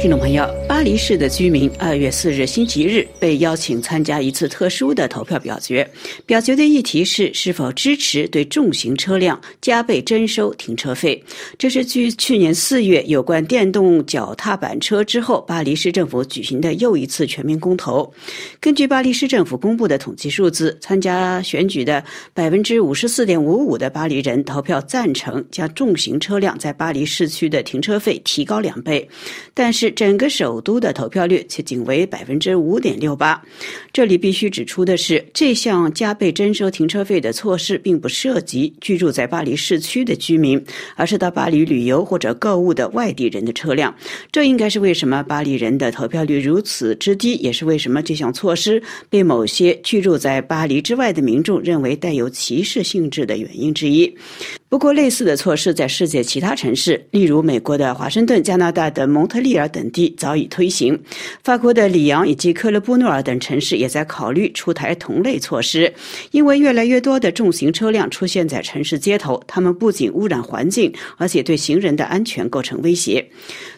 听众朋友，巴黎市的居民二月四日星期日被邀请参加一次特殊的投票表决。表决的议题是是否支持对重型车辆加倍征收停车费。这是继去年四月有关电动脚踏板车之后，巴黎市政府举行的又一次全民公投。根据巴黎市政府公布的统计数字，参加选举的百分之五十四点五五的巴黎人投票赞成将重型车辆在巴黎市区的停车费提高两倍，但是。整个首都的投票率却仅为百分之五点六八。这里必须指出的是，这项加倍征收停车费的措施并不涉及居住在巴黎市区的居民，而是到巴黎旅游或者购物的外地人的车辆。这应该是为什么巴黎人的投票率如此之低，也是为什么这项措施被某些居住在巴黎之外的民众认为带有歧视性质的原因之一。不过，类似的措施在世界其他城市，例如美国的华盛顿、加拿大的蒙特利尔等本地早已推行。法国的里昂以及克勒布诺尔等城市也在考虑出台同类措施。因为越来越多的重型车辆出现在城市街头，它们不仅污染环境，而且对行人的安全构成威胁。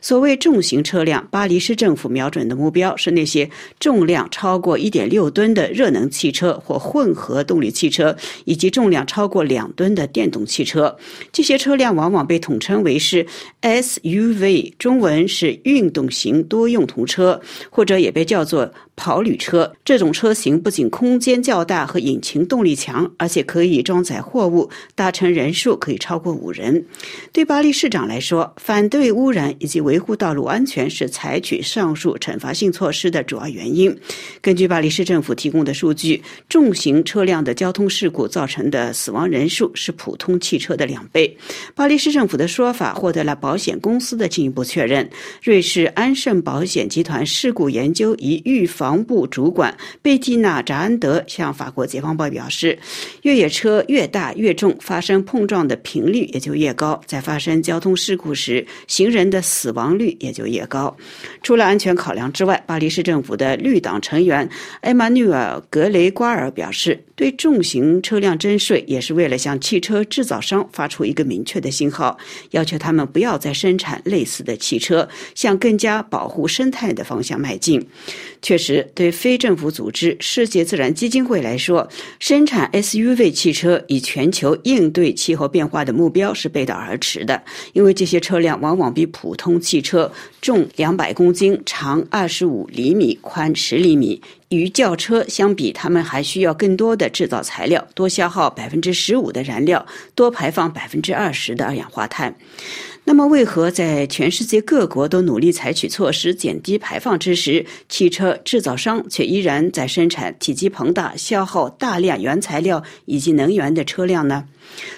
所谓重型车辆，巴黎市政府瞄准的目标是那些重量超过1.6吨的热能汽车或混合动力汽车，以及重量超过两吨的电动汽车。这些车辆往往被统称为是 SUV，中文是运动型多用途车，或者也被叫做。跑旅车这种车型不仅空间较大和引擎动力强，而且可以装载货物，搭乘人数可以超过五人。对巴黎市长来说，反对污染以及维维护道路安全是采取上述惩罚性措施的主要原因。根据巴黎市政府提供的数据，重型车辆的交通事故造成的死亡人数是普通汽车的两倍。巴黎市政府的说法获得了保险公司的进一步确认。瑞士安盛保险集团事故研究与预防。防部主管贝蒂娜·扎安德向法国《解放报》表示：“越野车越大越重，发生碰撞的频率也就越高，在发生交通事故时，行人的死亡亡率也就越高。”除了安全考量之外，巴黎市政府的绿党成员埃马纽尔·格雷瓜尔表示。对重型车辆征税，也是为了向汽车制造商发出一个明确的信号，要求他们不要再生产类似的汽车，向更加保护生态的方向迈进。确实，对非政府组织世界自然基金会来说，生产 SUV 汽车以全球应对气候变化的目标是背道而驰的，因为这些车辆往往比普通汽汽车重两百公斤，长二十五厘米，宽十厘米。与轿车相比，他们还需要更多的制造材料，多消耗百分之十五的燃料，多排放百分之二十的二氧化碳。那么，为何在全世界各国都努力采取措施减低排放之时，汽车制造商却依然在生产体积庞大、消耗大量原材料以及能源的车辆呢？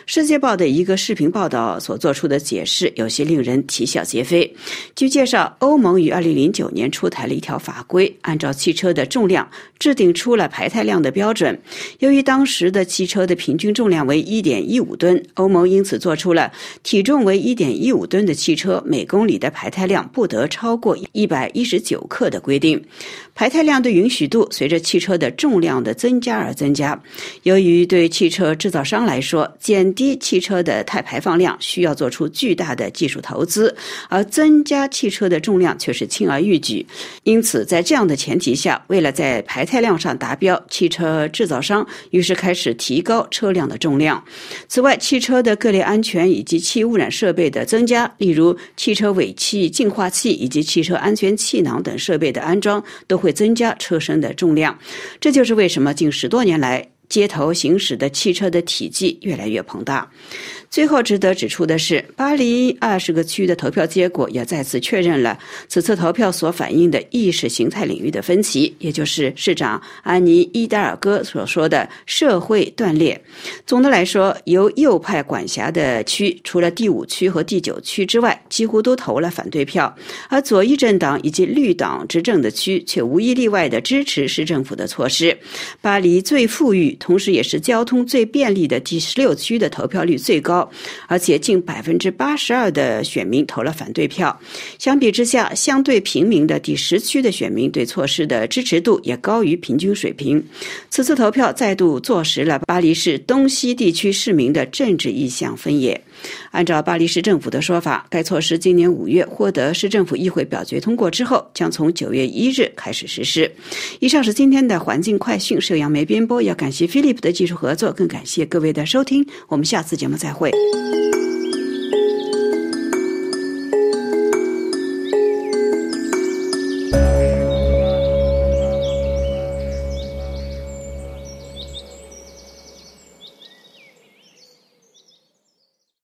世界报的一个视频报道所做出的解释有些令人啼笑皆非。据介绍，欧盟于2009年出台了一条法规，按照汽车的重量制定出了排碳量的标准。由于当时的汽车的平均重量为1.15吨，欧盟因此做出了体重为1.15吨的汽车每公里的排碳量不得超过119克的规定。排碳量的允许度随着汽车的重量的增加而增加。由于对汽车制造商来说，减低汽车的碳排放量需要做出巨大的技术投资，而增加汽车的重量却是轻而易举。因此，在这样的前提下，为了在排碳量上达标，汽车制造商于是开始提高车辆的重量。此外，汽车的各类安全以及气污染设备的增加，例如汽车尾气净化器以及汽车安全气囊等设备的安装，都会增加车身的重量。这就是为什么近十多年来。街头行驶的汽车的体积越来越庞大。最后值得指出的是，巴黎二十个区的投票结果也再次确认了此次投票所反映的意识形态领域的分歧，也就是市长安妮·伊达尔戈所说的社会断裂。总的来说，由右派管辖的区，除了第五区和第九区之外，几乎都投了反对票；而左翼政党以及绿党执政的区，却无一例外的支持市政府的措施。巴黎最富裕，同时也是交通最便利的第十六区的投票率最高，而且近百分之八十二的选民投了反对票。相比之下，相对平民的第十区的选民对措施的支持度也高于平均水平。此次投票再度坐实了巴黎市东西地区市民的政治意向分野。按照巴黎市政府的说法，该措施今年五月获得市政府议会表决通过之后，将从九月一日开始实施。以上是今天的环境快讯，是由杨梅编播，要感谢。Philip 的技术合作，更感谢各位的收听。我们下次节目再会。